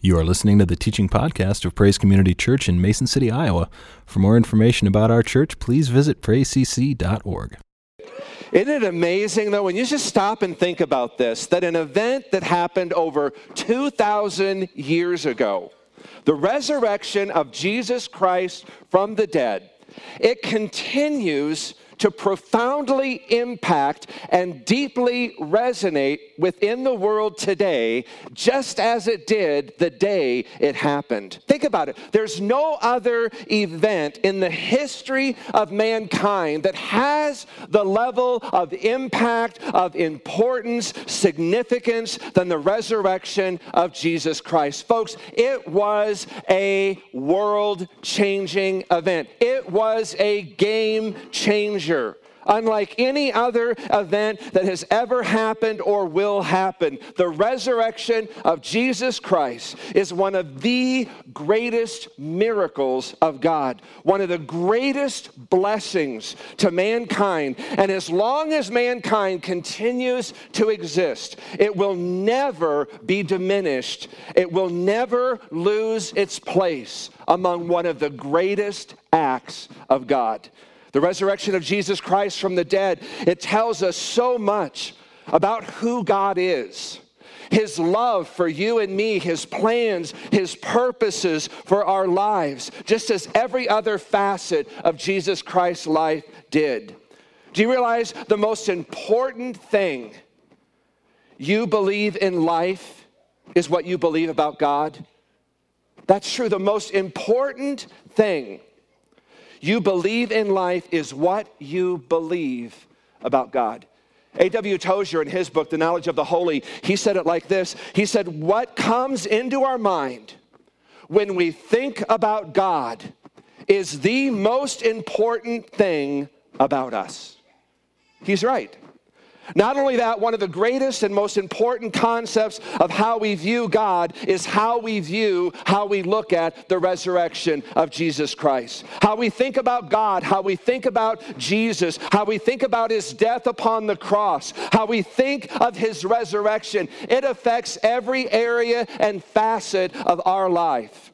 You are listening to the teaching podcast of Praise Community Church in Mason City, Iowa. For more information about our church, please visit praisecc.org. Isn't it amazing, though, when you just stop and think about this, that an event that happened over 2,000 years ago, the resurrection of Jesus Christ from the dead, it continues to profoundly impact and deeply resonate within the world today, just as it did the day it happened. Think about it. There's no other event in the history of mankind that has the level of impact, of importance, significance than the resurrection of Jesus Christ. Folks, it was a world changing event, it was a game changer unlike any other event that has ever happened or will happen. The resurrection of Jesus Christ is one of the greatest miracles of God, one of the greatest blessings to mankind. And as long as mankind continues to exist, it will never be diminished, it will never lose its place among one of the greatest acts of God. The resurrection of Jesus Christ from the dead, it tells us so much about who God is. His love for you and me, His plans, His purposes for our lives, just as every other facet of Jesus Christ's life did. Do you realize the most important thing you believe in life is what you believe about God? That's true. The most important thing you believe in life is what you believe about God. A.W. Tozer, in his book, The Knowledge of the Holy, he said it like this He said, What comes into our mind when we think about God is the most important thing about us. He's right. Not only that, one of the greatest and most important concepts of how we view God is how we view, how we look at the resurrection of Jesus Christ. How we think about God, how we think about Jesus, how we think about his death upon the cross, how we think of his resurrection. It affects every area and facet of our life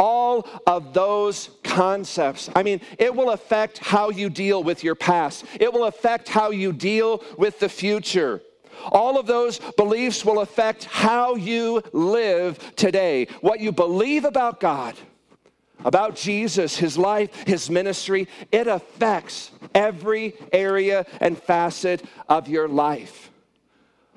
all of those concepts. I mean, it will affect how you deal with your past, it will affect how you deal with the future. All of those beliefs will affect how you live today. What you believe about God, about Jesus, his life, his ministry, it affects every area and facet of your life.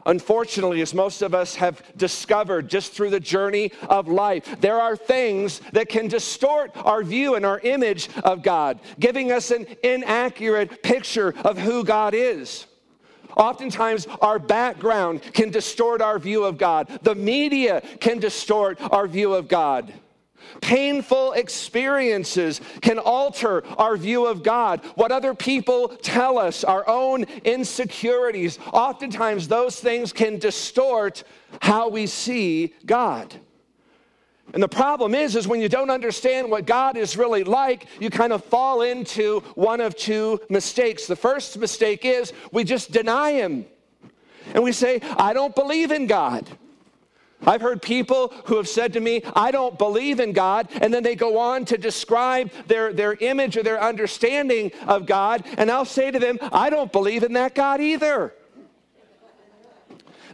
Unfortunately, as most of us have discovered just through the journey of life, there are things that can distort our view and our image of God, giving us an inaccurate picture of who God is. Oftentimes, our background can distort our view of God. The media can distort our view of God. Painful experiences can alter our view of God. What other people tell us, our own insecurities, oftentimes those things can distort how we see God. And the problem is is when you don't understand what God is really like, you kind of fall into one of two mistakes. The first mistake is we just deny him. And we say, I don't believe in God. I've heard people who have said to me, I don't believe in God, and then they go on to describe their, their image or their understanding of God, and I'll say to them, I don't believe in that God either.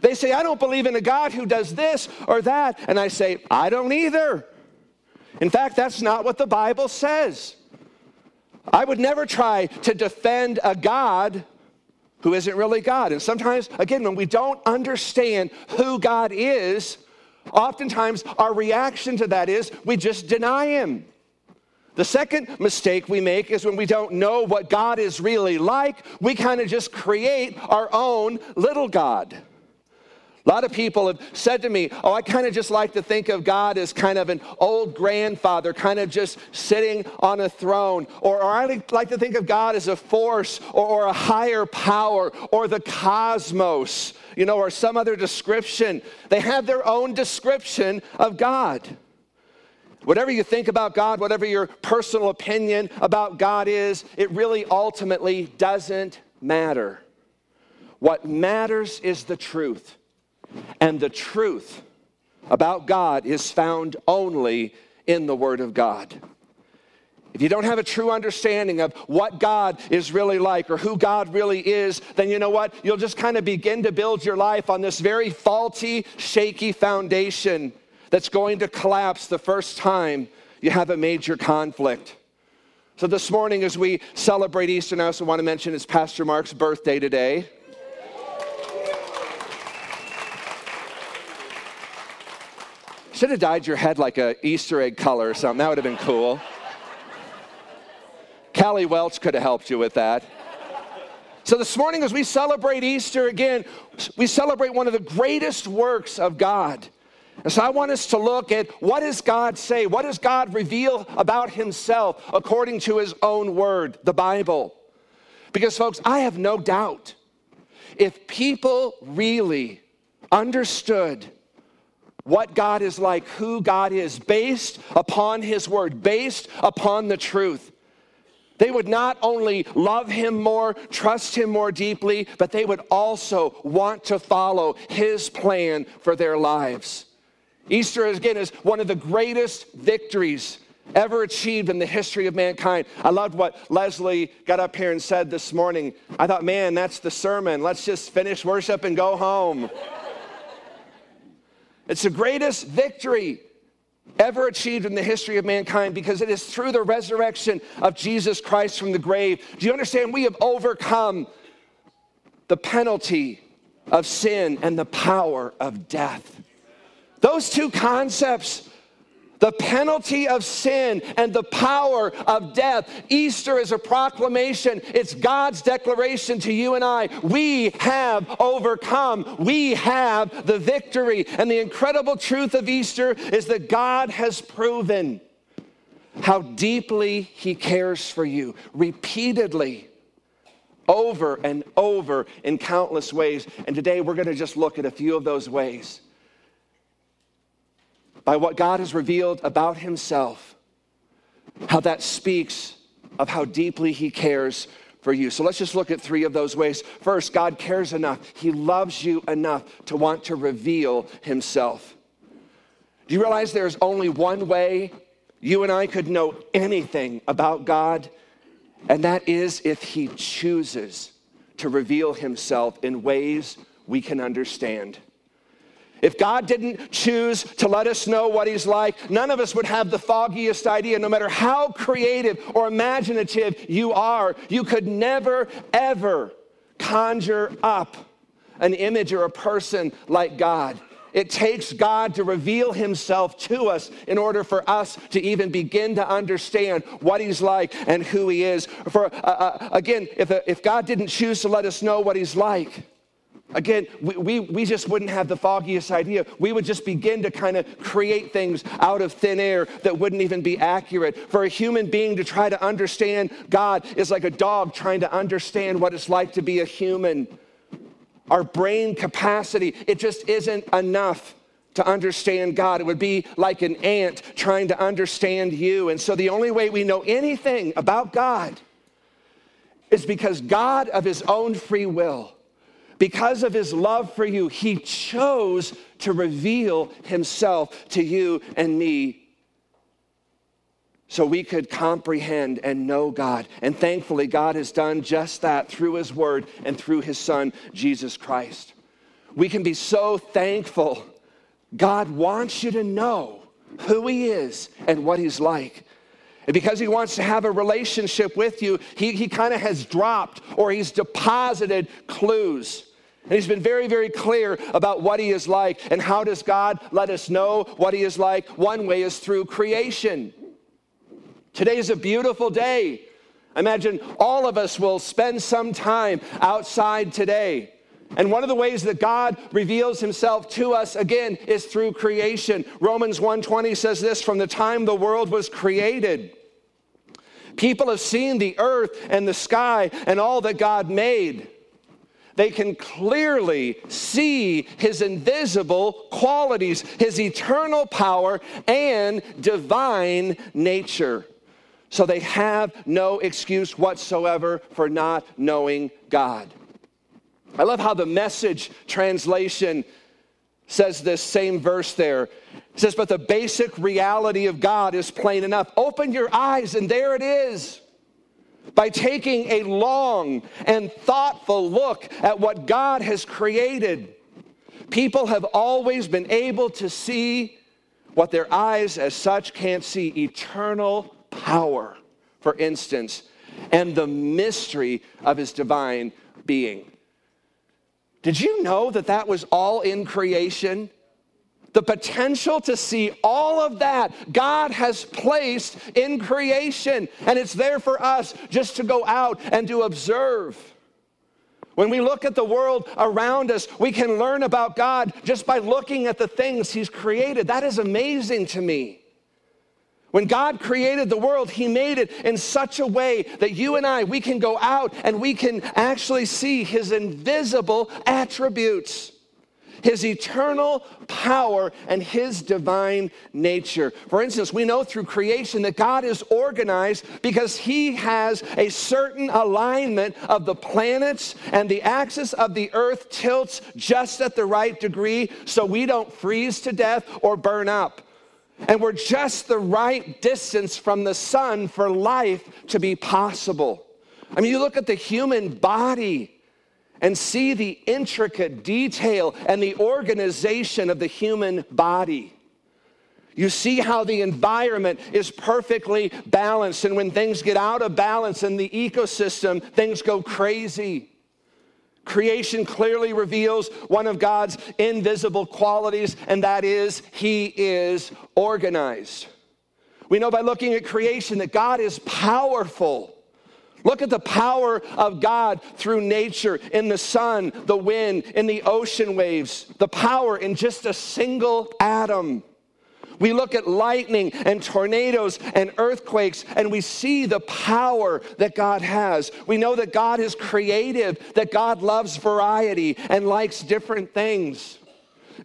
They say, I don't believe in a God who does this or that, and I say, I don't either. In fact, that's not what the Bible says. I would never try to defend a God who isn't really God. And sometimes, again, when we don't understand who God is, oftentimes our reaction to that is we just deny Him. The second mistake we make is when we don't know what God is really like, we kind of just create our own little God. A lot of people have said to me, Oh, I kind of just like to think of God as kind of an old grandfather, kind of just sitting on a throne. Or, or I like to think of God as a force or, or a higher power or the cosmos, you know, or some other description. They have their own description of God. Whatever you think about God, whatever your personal opinion about God is, it really ultimately doesn't matter. What matters is the truth. And the truth about God is found only in the Word of God. If you don't have a true understanding of what God is really like or who God really is, then you know what? You'll just kind of begin to build your life on this very faulty, shaky foundation that's going to collapse the first time you have a major conflict. So, this morning, as we celebrate Easter, I also want to mention it's Pastor Mark's birthday today. Should have dyed your head like a Easter egg color or something. That would have been cool. Callie Welch could have helped you with that. So, this morning, as we celebrate Easter again, we celebrate one of the greatest works of God. And so, I want us to look at what does God say? What does God reveal about Himself according to His own word, the Bible? Because, folks, I have no doubt if people really understood what God is like, who God is, based upon His word, based upon the truth, they would not only love him more, trust him more deeply, but they would also want to follow his plan for their lives. Easter, again, is one of the greatest victories ever achieved in the history of mankind. I loved what Leslie got up here and said this morning. I thought, man, that's the sermon. Let's just finish worship and go home. It's the greatest victory ever achieved in the history of mankind because it is through the resurrection of Jesus Christ from the grave. Do you understand? We have overcome the penalty of sin and the power of death. Those two concepts the penalty of sin and the power of death. Easter is a proclamation, it's God's declaration to you and I. We have overcome, we have the victory. And the incredible truth of Easter is that God has proven how deeply He cares for you repeatedly. Over and over in countless ways. And today we're going to just look at a few of those ways by what God has revealed about himself, how that speaks of how deeply he cares for you. So let's just look at three of those ways. First, God cares enough, he loves you enough to want to reveal himself. Do you realize there's only one way you and I could know anything about God? And that is if he chooses to reveal himself in ways we can understand. If God didn't choose to let us know what He's like, none of us would have the foggiest idea. No matter how creative or imaginative you are, you could never, ever conjure up an image or a person like God. It takes God to reveal Himself to us in order for us to even begin to understand what He's like and who He is. For uh, uh, again, if, uh, if God didn't choose to let us know what He's like, Again, we, we, we, just wouldn't have the foggiest idea. We would just begin to kind of create things out of thin air that wouldn't even be accurate. For a human being to try to understand God is like a dog trying to understand what it's like to be a human. Our brain capacity, it just isn't enough to understand God. It would be like an ant trying to understand you. And so the only way we know anything about God is because God, of his own free will, because of his love for you, he chose to reveal himself to you and me so we could comprehend and know God. And thankfully, God has done just that through his word and through his son, Jesus Christ. We can be so thankful. God wants you to know who he is and what he's like. And because he wants to have a relationship with you, he, he kind of has dropped or he's deposited clues. And he's been very, very clear about what he is like. And how does God let us know what he is like? One way is through creation. Today is a beautiful day. Imagine all of us will spend some time outside today. And one of the ways that God reveals himself to us again is through creation. Romans 1:20 says this from the time the world was created. People have seen the earth and the sky and all that God made they can clearly see his invisible qualities, his eternal power, and divine nature. So they have no excuse whatsoever for not knowing God. I love how the message translation says this same verse there. It says, But the basic reality of God is plain enough. Open your eyes, and there it is. By taking a long and thoughtful look at what God has created, people have always been able to see what their eyes as such can't see eternal power, for instance, and the mystery of his divine being. Did you know that that was all in creation? The potential to see all of that God has placed in creation, and it's there for us just to go out and to observe. When we look at the world around us, we can learn about God just by looking at the things He's created. That is amazing to me. When God created the world, He made it in such a way that you and I, we can go out and we can actually see His invisible attributes, His eternal power, and His divine nature. For instance, we know through creation that God is organized because He has a certain alignment of the planets and the axis of the earth tilts just at the right degree so we don't freeze to death or burn up. And we're just the right distance from the sun for life to be possible. I mean, you look at the human body and see the intricate detail and the organization of the human body. You see how the environment is perfectly balanced, and when things get out of balance in the ecosystem, things go crazy. Creation clearly reveals one of God's invisible qualities, and that is He is organized. We know by looking at creation that God is powerful. Look at the power of God through nature in the sun, the wind, in the ocean waves, the power in just a single atom. We look at lightning and tornadoes and earthquakes and we see the power that God has. We know that God is creative, that God loves variety and likes different things.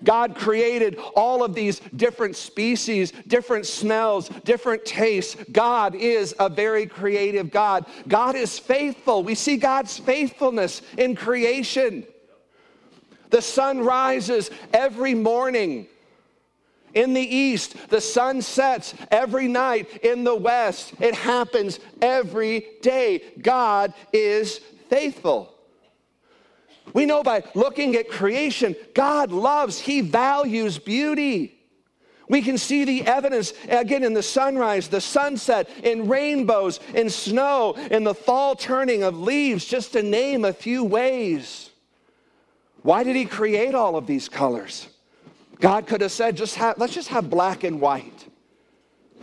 God created all of these different species, different smells, different tastes. God is a very creative God. God is faithful. We see God's faithfulness in creation. The sun rises every morning in the east. The sun sets every night in the west. It happens every day. God is faithful. We know by looking at creation, God loves, He values beauty. We can see the evidence again in the sunrise, the sunset, in rainbows, in snow, in the fall turning of leaves, just to name a few ways. Why did He create all of these colors? God could have said, just have, let's just have black and white.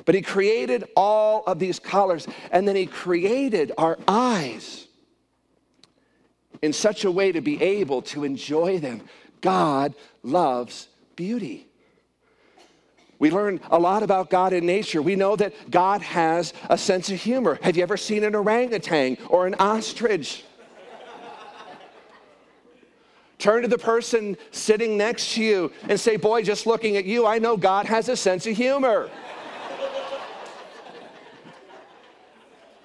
But He created all of these colors, and then He created our eyes in such a way to be able to enjoy them. God loves beauty. We learn a lot about God in nature. We know that God has a sense of humor. Have you ever seen an orangutan or an ostrich? Turn to the person sitting next to you and say, Boy, just looking at you, I know God has a sense of humor.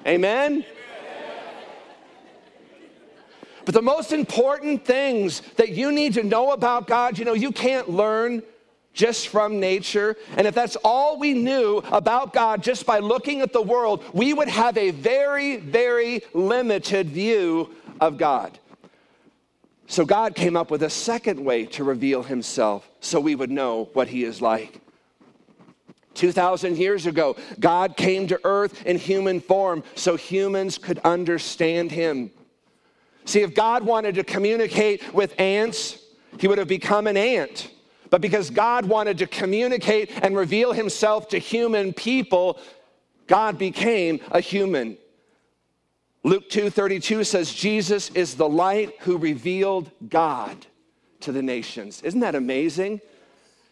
Amen? But the most important things that you need to know about God, you know, you can't learn just from nature. And if that's all we knew about God just by looking at the world, we would have a very, very limited view of God. So God came up with a second way to reveal himself so we would know what he is like. 2,000 years ago, God came to earth in human form so humans could understand him. See, if God wanted to communicate with ants, he would have become an ant. But because God wanted to communicate and reveal himself to human people, God became a human. Luke 2:32 says Jesus is the light who revealed God to the nations. Isn't that amazing?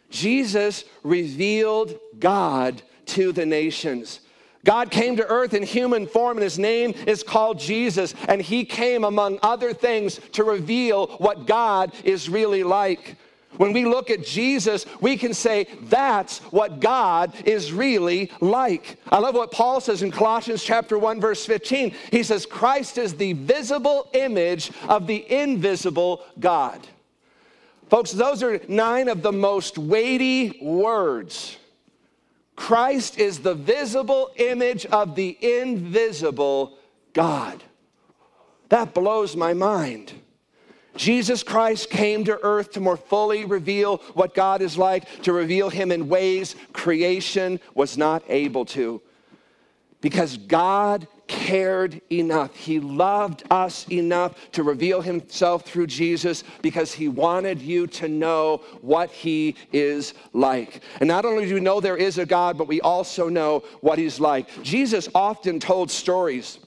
Jesus revealed God to the nations. God came to earth in human form, and his name is called Jesus. And he came, among other things, to reveal what God is really like. When we look at Jesus, we can say that's what God is really like. I love what Paul says in Colossians chapter 1 verse 15. He says Christ is the visible image of the invisible God. Folks, those are nine of the most weighty words. Christ is the visible image of the invisible God. That blows my mind. Jesus Christ came to earth to more fully reveal what God is like, to reveal him in ways creation was not able to. Because God cared enough. He loved us enough to reveal himself through Jesus because he wanted you to know what he is like. And not only do we know there is a God, but we also know what he's like. Jesus often told stories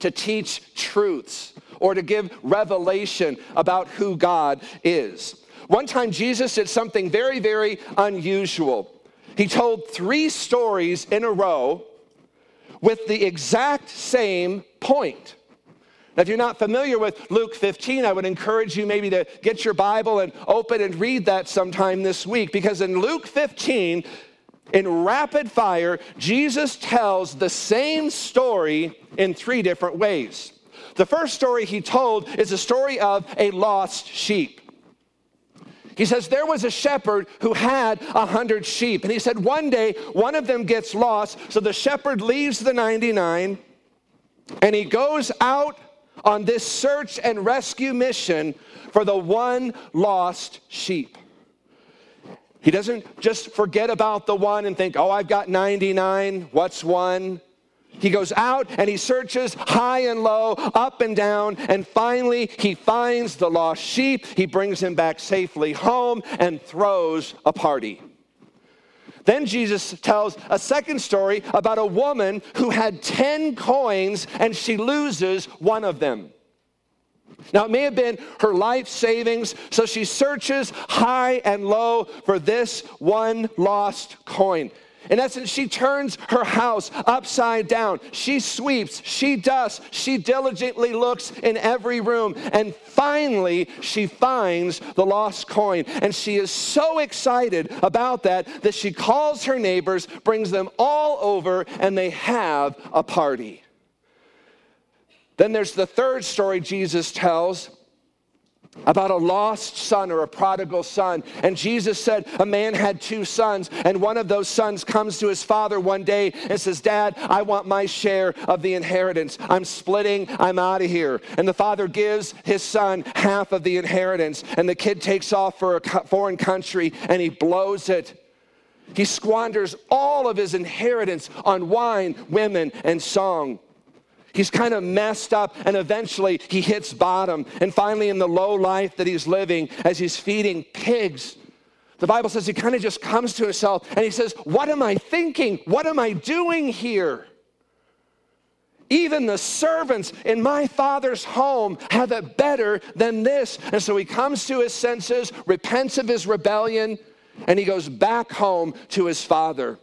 to teach truths or to give revelation about who God is. One time, Jesus did something very, very unusual. He told three stories in a row with the exact same point. Now, if you're not familiar with Luke 15, I would encourage you maybe to get your Bible and open and read that sometime this week because in Luke 15, in rapid fire, Jesus tells the same story in three different ways. The first story he told is a story of a lost sheep. He says, There was a shepherd who had a hundred sheep. And he said, One day, one of them gets lost. So the shepherd leaves the 99 and he goes out on this search and rescue mission for the one lost sheep. He doesn't just forget about the one and think, oh, I've got 99. What's one? He goes out and he searches high and low, up and down, and finally he finds the lost sheep. He brings him back safely home and throws a party. Then Jesus tells a second story about a woman who had 10 coins and she loses one of them. Now, it may have been her life savings, so she searches high and low for this one lost coin. In essence, she turns her house upside down. She sweeps, she dusts, she diligently looks in every room. And finally, she finds the lost coin. And she is so excited about that that she calls her neighbors, brings them all over, and they have a party. Then there's the third story Jesus tells about a lost son or a prodigal son. And Jesus said a man had two sons, and one of those sons comes to his father one day and says, Dad, I want my share of the inheritance. I'm splitting, I'm out of here. And the father gives his son half of the inheritance, and the kid takes off for a foreign country and he blows it. He squanders all of his inheritance on wine, women, and song. He's kind of messed up, and eventually he hits bottom. And finally, in the low life that he's living, as he's feeding pigs, the Bible says he kind of just comes to himself and he says, What am I thinking? What am I doing here? Even the servants in my father's home have it better than this. And so he comes to his senses, repents of his rebellion, and he goes back home to his father.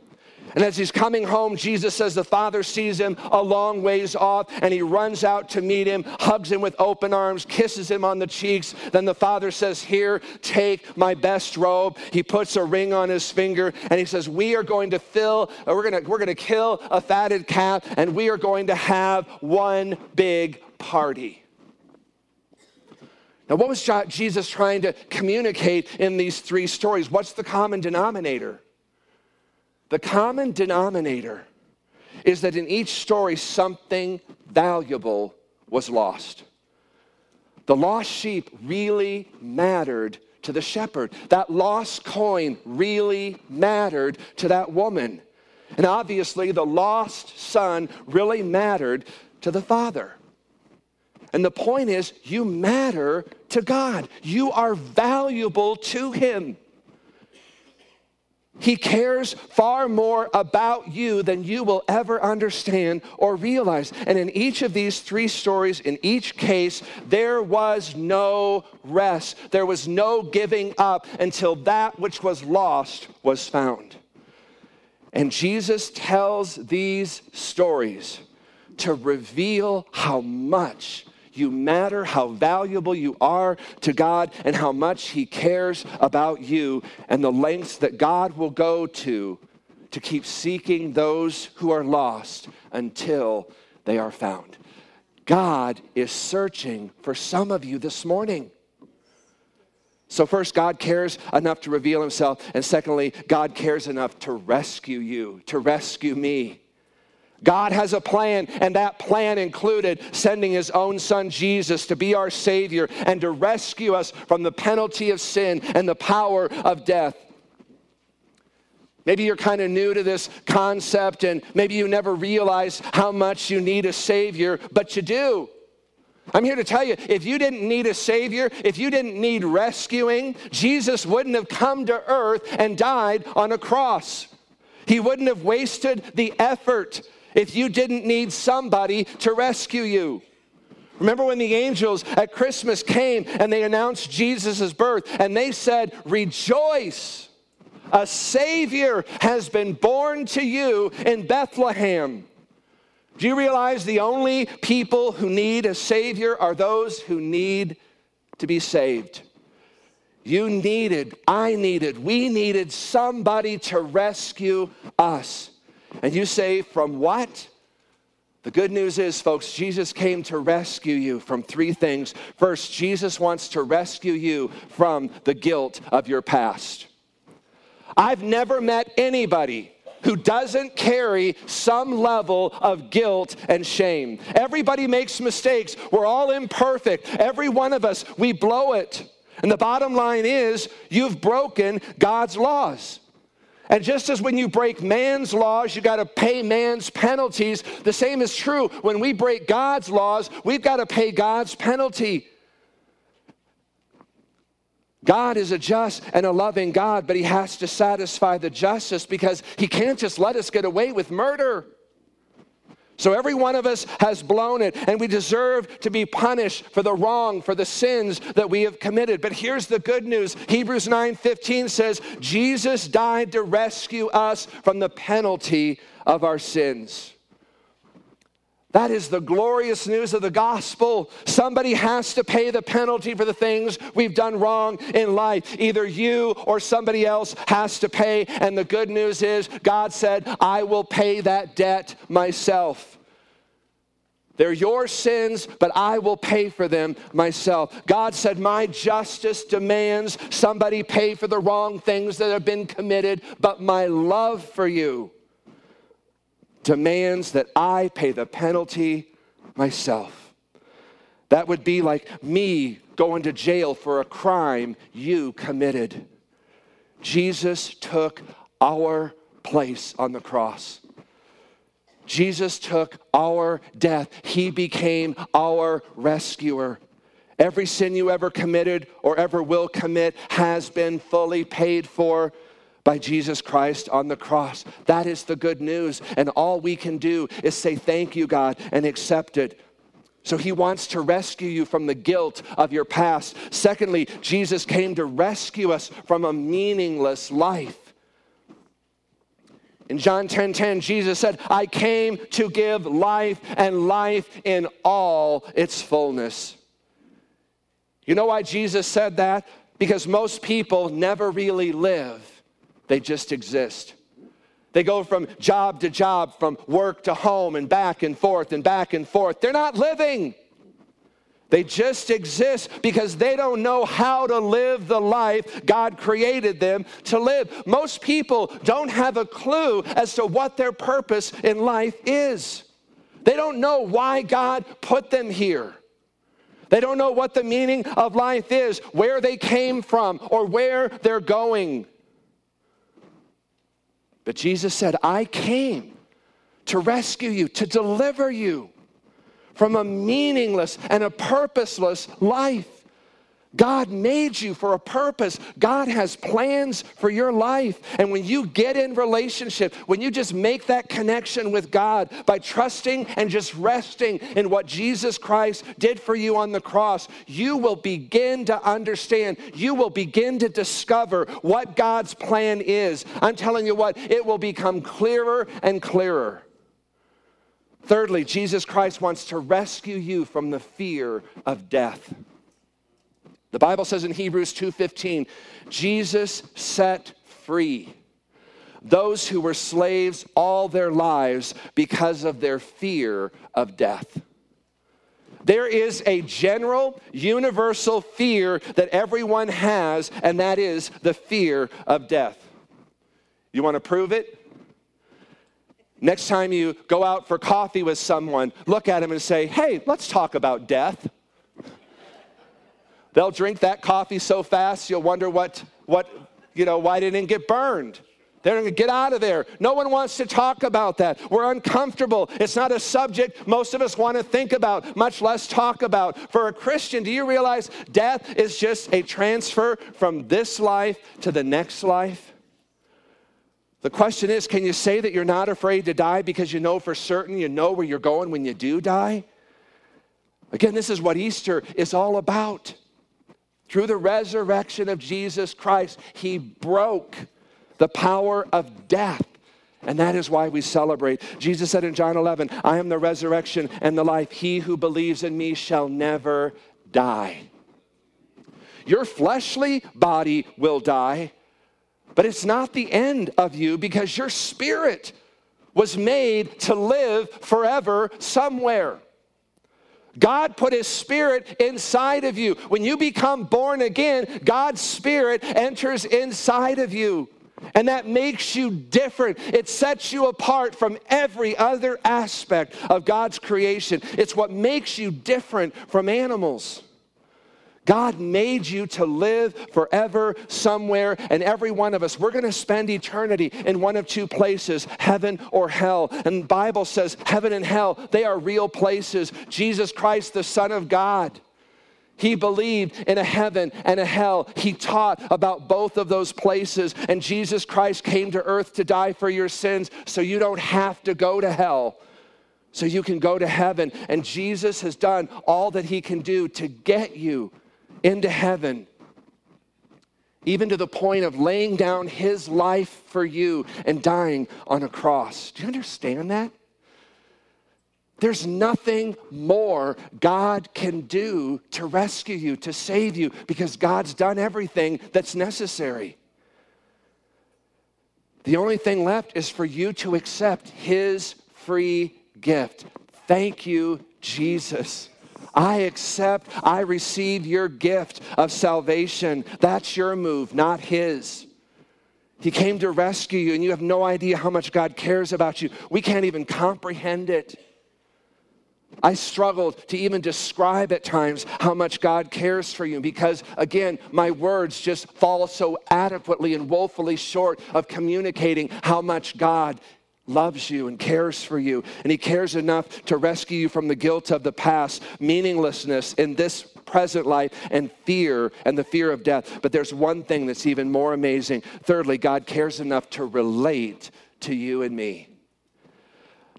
And as he's coming home, Jesus says the father sees him a long ways off and he runs out to meet him, hugs him with open arms, kisses him on the cheeks. Then the father says, Here, take my best robe. He puts a ring on his finger and he says, We are going to fill, uh, we're going to, we're going to kill a fatted calf and we are going to have one big party. Now, what was Jesus trying to communicate in these three stories? What's the common denominator? The common denominator is that in each story, something valuable was lost. The lost sheep really mattered to the shepherd. That lost coin really mattered to that woman. And obviously, the lost son really mattered to the father. And the point is, you matter to God, you are valuable to Him. He cares far more about you than you will ever understand or realize. And in each of these three stories, in each case, there was no rest. There was no giving up until that which was lost was found. And Jesus tells these stories to reveal how much you matter, how valuable you are to God, and how much He cares about you, and the lengths that God will go to to keep seeking those who are lost until they are found. God is searching for some of you this morning. So, first, God cares enough to reveal himself. And secondly, God cares enough to rescue you, to rescue me. God has a plan, and that plan included sending his own son Jesus to be our Savior and to rescue us from the penalty of sin and the power of death. Maybe you're kind of new to this concept, and maybe you never realized how much you need a Savior, but you do. I'm here to tell you if you didn't need a Savior, if you didn't need rescuing, Jesus wouldn't have come to earth and died on a cross. He wouldn't have wasted the effort if you didn't need somebody to rescue you. Remember when the angels at Christmas came and they announced Jesus' birth and they said, Rejoice, a Savior has been born to you in Bethlehem. Do you realize the only people who need a Savior are those who need to be saved? You needed, I needed, we needed somebody to rescue us. And you say, From what? The good news is, folks, Jesus came to rescue you from three things. First, Jesus wants to rescue you from the guilt of your past. I've never met anybody who doesn't carry some level of guilt and shame. Everybody makes mistakes. We're all imperfect. Every one of us, we blow it. And the bottom line is, you've broken God's laws. And just as when you break man's laws, you got to pay man's penalties, the same is true. When we break God's laws, we've got to pay God's penalty. God is a just and a loving God, but He has to satisfy the justice because He can't just let us get away with murder. So every one of us has blown it, and we deserve to be punished for the wrong, for the sins that we have committed. But here's the good news Hebrews 9:15 says, Jesus died to rescue us from the penalty of our sins. That is the glorious news of the gospel. Somebody has to pay the penalty for the things we've done wrong in life. Either you or somebody else has to pay. And the good news is, God said, I will pay that debt myself. They're your sins, but I will pay for them myself. God said, My justice demands somebody pay for the wrong things that have been committed, but my love for you demands that I pay the penalty myself. That would be like me going to jail for a crime you committed. Jesus took our place on the cross. Jesus took our death. He became our rescuer. Every sin you ever committed or ever will commit has been fully paid for by Jesus Christ on the cross. That is the good news. And all we can do is say, Thank you, God, and accept it. So he wants to rescue you from the guilt of your past. Secondly, Jesus came to rescue us from a meaningless life. In John 10:10, 10, 10, Jesus said, I came to give life and life in all its fullness. You know why Jesus said that? Because most people never really live they just exist. They go from job to job, from work to home, and back and forth and back and forth. They're not living. They just exist because they don't know how to live the life God created them to live. Most people don't have a clue as to what their purpose in life is. They don't know why God put them here. They don't know what the meaning of life is, where they came from, or where they're going. But Jesus said, I came to rescue you, to deliver you from a meaningless and a purposeless life. God made you for a purpose. God has plans for your life. And when you get in relationship, when you just make that connection with God by trusting and just resting in what Jesus Christ did for you on the cross, you will begin to understand. You will begin to discover what God's plan is. I'm telling you what, it will become clearer and clearer. Thirdly, Jesus Christ wants to rescue you from the fear of death. The Bible says in Hebrews 2:15, Jesus set free those who were slaves all their lives because of their fear of death. there is a general, universal fear that everyone has, and that is the fear of death. You want to prove it? Next time you go out for coffee with someone, look at him and say, Hey, let's talk about death. They'll drink that coffee so fast, you'll wonder what, what you know, why didn't get burned. They're going to get out of there. No one wants to talk about that. We're uncomfortable. It's not a subject most of us want to think about, much less talk about. For a Christian, do you realize death is just a transfer from this life to the next life? The question is can you say that you're not afraid to die because you know for certain you know where you're going when you do die? Again, this is what Easter is all about. Through the resurrection of Jesus Christ, He broke the power of death. And that is why we celebrate. Jesus said in John 11, I am the resurrection and the life. He who believes in me shall never die. Your fleshly body will die, but it's not the end of you because your spirit was made to live forever somewhere. God put His Spirit inside of you. When you become born again, God's Spirit enters inside of you. And that makes you different. It sets you apart from every other aspect of God's creation. It's what makes you different from animals. God made you to live forever somewhere, and every one of us, we're going to spend eternity in one of two places, heaven or hell. And Bible says heaven and hell, they are real places. Jesus Christ, the Son of God, he believed in a heaven and a hell. He taught about both of those places. And Jesus Christ came to earth to die for your sins so you don't have to go to hell. So you can go to heaven. And Jesus has done all that he can do to get you into heaven, even to the point of laying down his life for you and dying on a cross. Do you understand that? There's nothing more God can do to rescue you, to save you, because God's done everything that's necessary. The only thing left is for you to accept His free gift. Thank you, Jesus. I accept, I receive your gift of salvation. That's your move, not His. He came to rescue you, and you have no idea how much God cares about you. We can't even comprehend it. I struggled to even describe at times how much God cares for you because, again, my words just fall so adequately and woefully short of communicating how much God loves you and cares for you. And He cares enough to rescue you from the guilt of the past, meaninglessness in this present life, and fear and the fear of death. But there's one thing that's even more amazing. Thirdly, God cares enough to relate to you and me.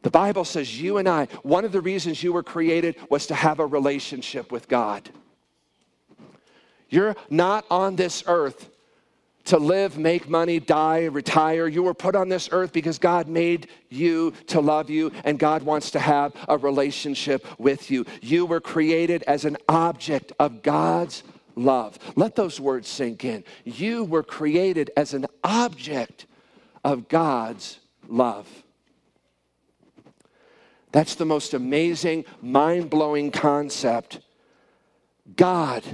The Bible says you and I, one of the reasons you were created was to have a relationship with God. You're not on this earth to live, make money, die, retire. You were put on this earth because God made you to love you and God wants to have a relationship with you. You were created as an object of God's love. Let those words sink in. You were created as an object of God's love. That's the most amazing, mind blowing concept. God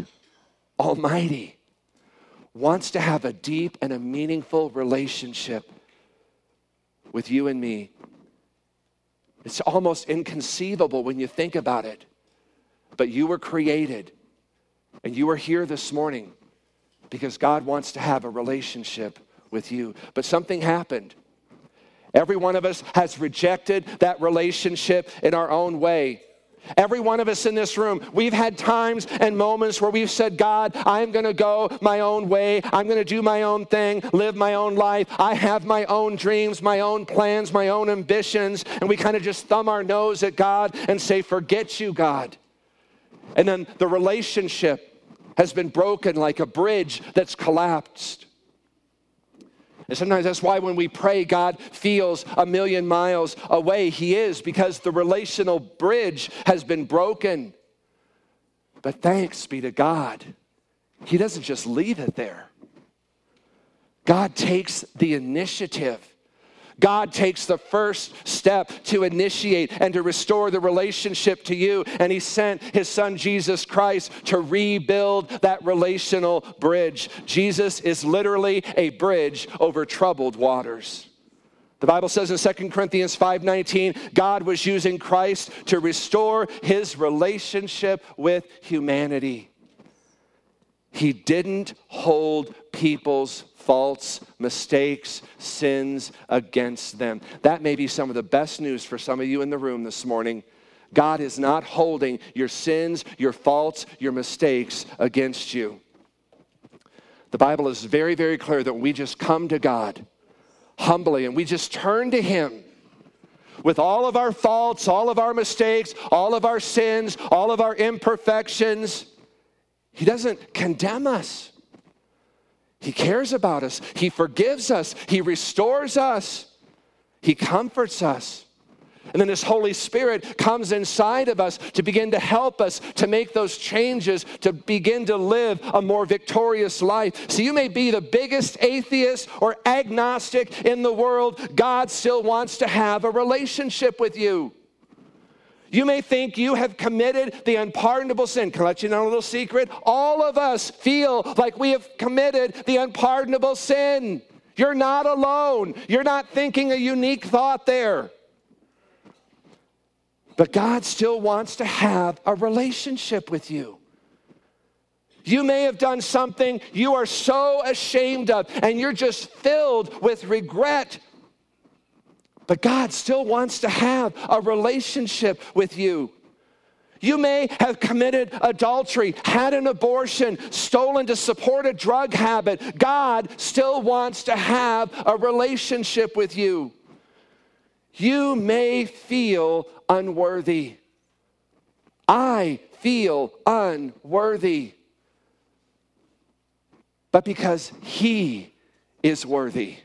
Almighty wants to have a deep and a meaningful relationship with you and me. It's almost inconceivable when you think about it. But you were created and you are here this morning because God wants to have a relationship with you. But something happened. Every one of us has rejected that relationship in our own way. Every one of us in this room, we've had times and moments where we've said, God, I'm going to go my own way. I'm going to do my own thing, live my own life. I have my own dreams, my own plans, my own ambitions. And we kind of just thumb our nose at God and say, Forget you, God. And then the relationship has been broken like a bridge that's collapsed. And sometimes that's why when we pray, God feels a million miles away. He is, because the relational bridge has been broken. But thanks be to God, He doesn't just leave it there. God takes the initiative. God takes the first step to initiate and to restore the relationship to you. And He sent His Son Jesus Christ to rebuild that relational bridge. Jesus is literally a bridge over troubled waters. The Bible says in 2 Corinthians 5:19, God was using Christ to restore his relationship with humanity. He didn't hold people's faults, mistakes, sins against them. That may be some of the best news for some of you in the room this morning. God is not holding your sins, your faults, your mistakes against you. The Bible is very, very clear that we just come to God humbly and we just turn to Him with all of our faults, all of our mistakes, all of our sins, all of our imperfections. He doesn't condemn us. He cares about us. He forgives us. He restores us. He comforts us. And then His Holy Spirit comes inside of us to begin to help us to make those changes, to begin to live a more victorious life. So you may be the biggest atheist or agnostic in the world, God still wants to have a relationship with you. You may think you have committed the unpardonable sin. Can I let you know a little secret? All of us feel like we have committed the unpardonable sin. You're not alone. You're not thinking a unique thought there. But God still wants to have a relationship with you. You may have done something you are so ashamed of, and you're just filled with regret. But God still wants to have a relationship with you. You may have committed adultery, had an abortion, stolen to support a drug habit. God still wants to have a relationship with you. You may feel unworthy. I feel unworthy. But because He is worthy,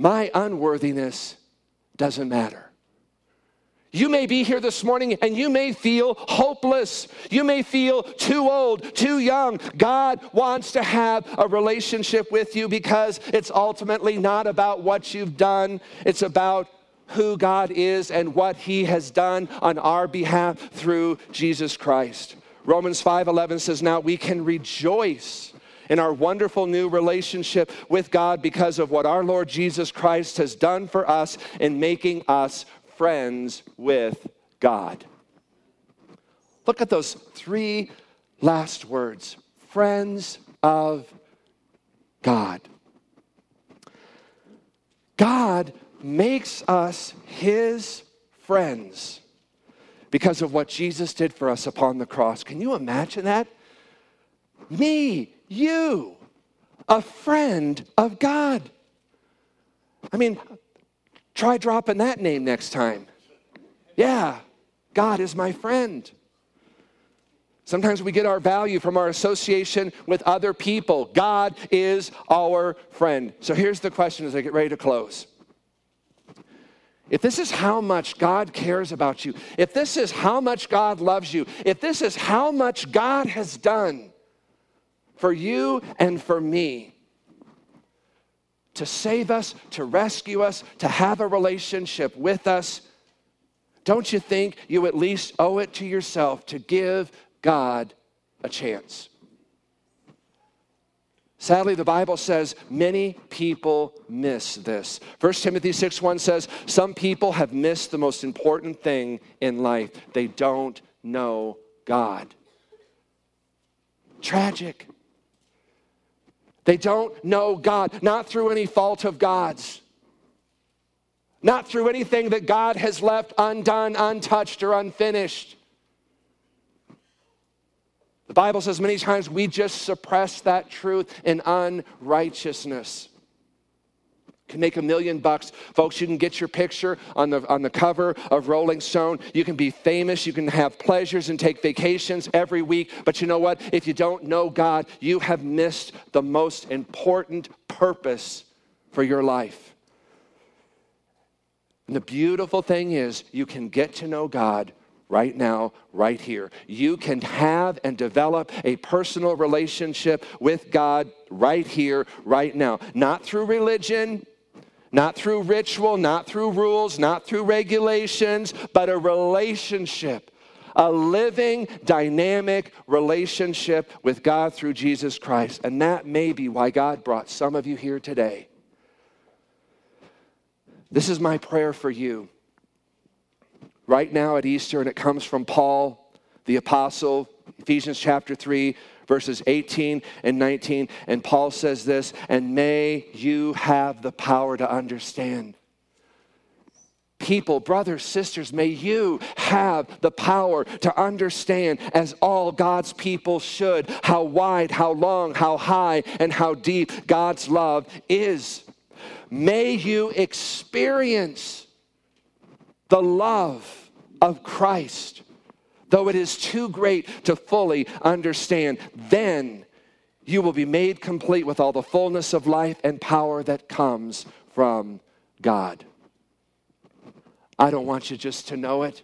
my unworthiness doesn't matter. You may be here this morning and you may feel hopeless. You may feel too old, too young. God wants to have a relationship with you because it's ultimately not about what you've done, it's about who God is and what he has done on our behalf through Jesus Christ. Romans 5:11 says now we can rejoice in our wonderful new relationship with God because of what our Lord Jesus Christ has done for us in making us friends with God. Look at those three last words friends of God. God makes us his friends because of what Jesus did for us upon the cross. Can you imagine that? Me, you, a friend of God. I mean, Try dropping that name next time. Yeah, God is my friend. Sometimes we get our value from our association with other people. God is our friend. So here's the question as I get ready to close. If this is how much God cares about you, if this is how much God loves you, if this is how much God has done for you and for me, to save us, to rescue us, to have a relationship with us, don't you think you at least owe it to yourself to give God a chance? Sadly, the Bible says many people miss this. 1 Timothy 6 1 says, Some people have missed the most important thing in life. They don't know God. Tragic. They don't know God, not through any fault of God's, not through anything that God has left undone, untouched, or unfinished. The Bible says many times we just suppress that truth in unrighteousness can make a million bucks. Folks, you can get your picture on the, on the cover of Rolling Stone. You can be famous. You can have pleasures and take vacations every week. But you know what? If you don't know God, you have missed the most important purpose for your life. And the beautiful thing is, you can get to know God right now, right here. You can have and develop a personal relationship with God right here, right now. Not through religion, Not through ritual, not through rules, not through regulations, but a relationship. A living, dynamic relationship with God through Jesus Christ. And that may be why God brought some of you here today. This is my prayer for you. Right now at Easter, and it comes from Paul, the apostle, Ephesians chapter 3, verses 18 and 19. And Paul says this, and may you have the power to understand. People, brothers, sisters, may you have the power to understand, as all God's people should, how wide, how long, how high, and how deep God's love is. May you experience the love of Christ though it is too great to fully understand, then you will be made complete with all the fullness of life and power that comes from God. I don't want you just to know it.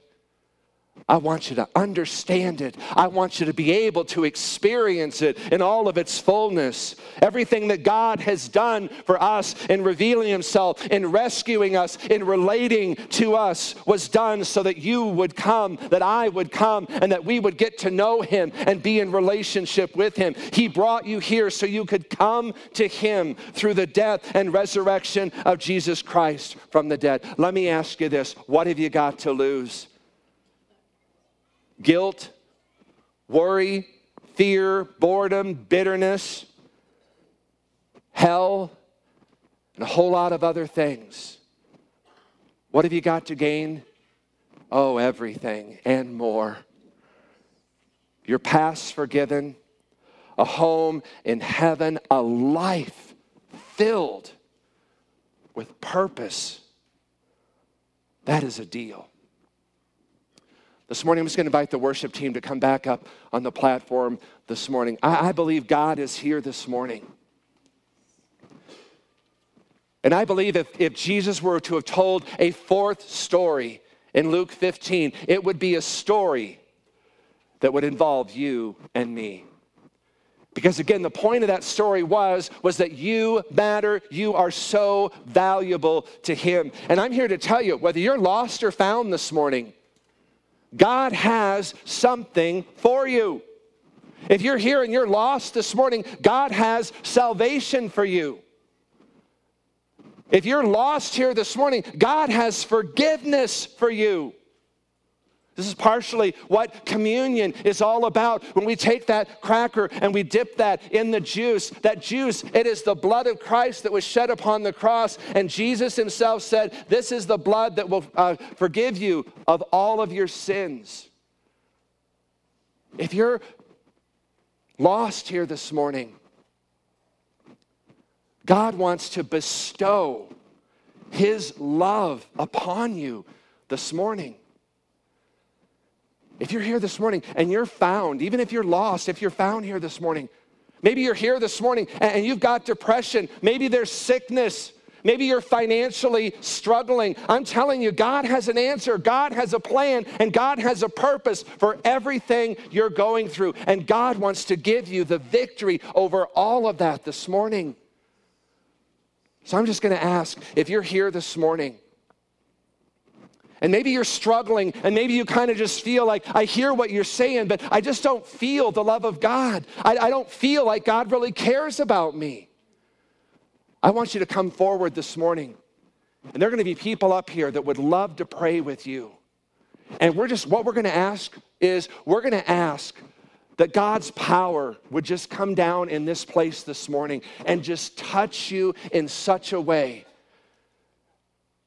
I want you to understand it. I want you to be able to experience it in all of its fullness. Everything that God has done for us in revealing Himself, in rescuing us, in relating to us was done so that you would come, that I would come, and that we would get to know Him and be in relationship with Him. He brought you here so you could come to Him through the death and resurrection of Jesus Christ from the dead. Let me ask you this what have you got to lose? Guilt, worry, fear, boredom, bitterness, hell, and a whole lot of other things. What have you got to gain? Oh, everything and more. Your past forgiven, a home in heaven, a life filled with purpose. That is a deal. This morning, I'm just going to invite the worship team to come back up on the platform this morning. I, I believe God is here this morning. And I believe if, if Jesus were to have told a fourth story in Luke 15, it would be a story that would involve you and me. Because again, the point of that story was, was that you matter, you are so valuable to him. And I'm here to tell you, whether you're lost or found this morning, God has something for you. If you're here and you're lost this morning, God has salvation for you. If you're lost here this morning, God has forgiveness for you. This is partially what communion is all about. When we take that cracker and we dip that in the juice, that juice, it is the blood of Christ that was shed upon the cross. And Jesus himself said, This is the blood that will uh, forgive you of all of your sins. If you're lost here this morning, God wants to bestow his love upon you this morning. If you're here this morning and you're found, even if you're lost, if you're found here this morning, maybe you're here this morning and you've got depression, maybe there's sickness, maybe you're financially struggling. I'm telling you, God has an answer, God has a plan, and God has a purpose for everything you're going through. And God wants to give you the victory over all of that this morning. So I'm just going to ask if you're here this morning and maybe you're struggling, and maybe you kind of just feel like, I hear what you're saying, but I just don't feel the love of God. I, I, don't feel like God really cares about me. I want you to come forward this morning. And there are going to be people up here that would love to pray with you. And we're just, what we're going to ask is, we're going to ask that God's power would just come down in this place this morning and just touch you in such a way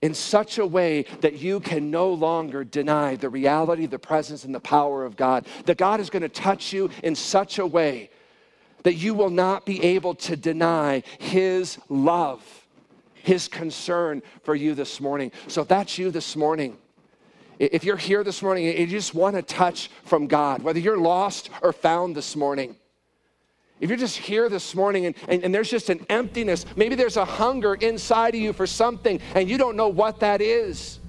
in such a way that you can no longer deny the reality, the presence, and the power of God. That God is going to touch you in such a way that you will not be able to deny His love, His concern for you this morning. So if that's you this morning, if you're here this morning and you just want a touch from God, whether you're lost or found this morning, if you're just here this morning and, and, and, there's just an emptiness, maybe there's a hunger inside of you for something and you don't know what that is.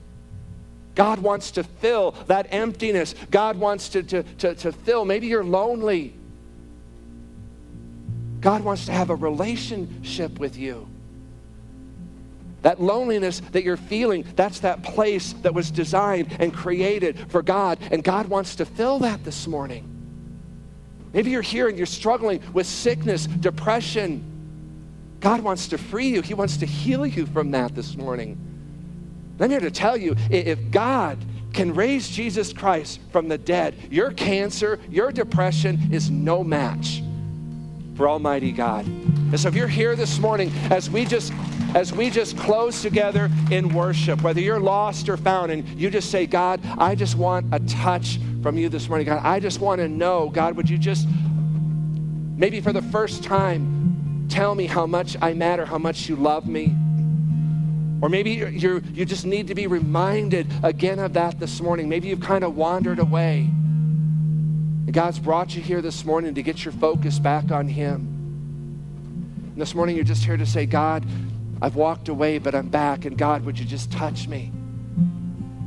God wants to fill that emptiness. God wants to, to, to, to fill. Maybe you're lonely. God wants to have a relationship with you. That loneliness that you're feeling, that's that place that was designed and created for God. And God wants to fill that this morning. Maybe you're here and you're struggling with sickness, depression. God wants to free you, He wants to heal you from that this morning. I'm here to tell you if God can raise Jesus Christ from the dead, your cancer, your depression is no match for Almighty God. And so if you're here this morning as we just as we just close together in worship, whether you're lost or found, and you just say, God, I just want a touch from you this morning. God, I just want to know, God, would you just maybe for the first time tell me how much I matter, how much you love me? Or maybe you you just need to be reminded again of that this morning. Maybe you've kind of wandered away. God's brought you here this morning to get your focus back on Him. And this morning you're just here to say, God, I've walked away, but I'm back. And God, would you just touch me?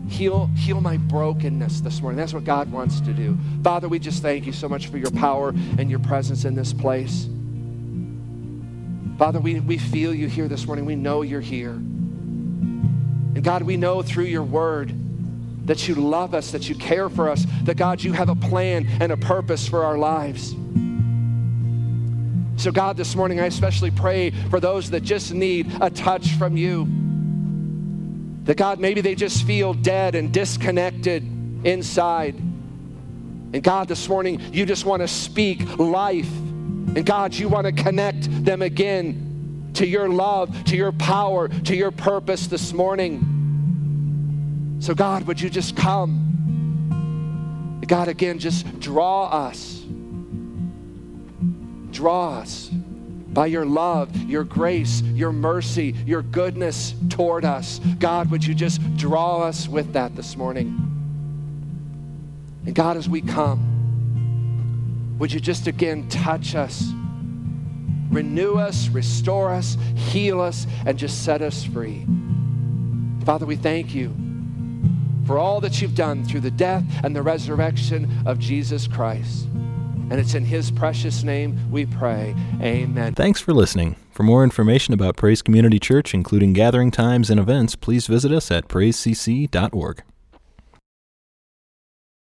Heal, heal my brokenness this morning. That's what God wants to do. Father, we just thank you so much for your power and your presence in this place. Father, we, we feel you here this morning. We know you're here. And God, we know through your word that you love us, that you care for us, that God, you have a plan and a purpose for our lives. So, God, this morning I especially pray for those that just need a touch from you. That, God, maybe they just feel dead and disconnected inside. And, God, this morning you just want to speak life. And, God, you want to connect them again to your love, to your power, to your purpose this morning. So, God, would you just come? God, again, just draw us. Draw us by your love, your grace, your mercy, your goodness toward us. God, would you just draw us with that this morning? And God, as we come, would you just again touch us? renew us, restore us, heal us, and just set us free. Father, we thank you for all that you've done through the death and the resurrection of Jesus Christ. And it's in his precious name we pray. Amen. Thanks for listening. For more information about Praise Community Church, including gathering times and events, please visit us at praisecc.org.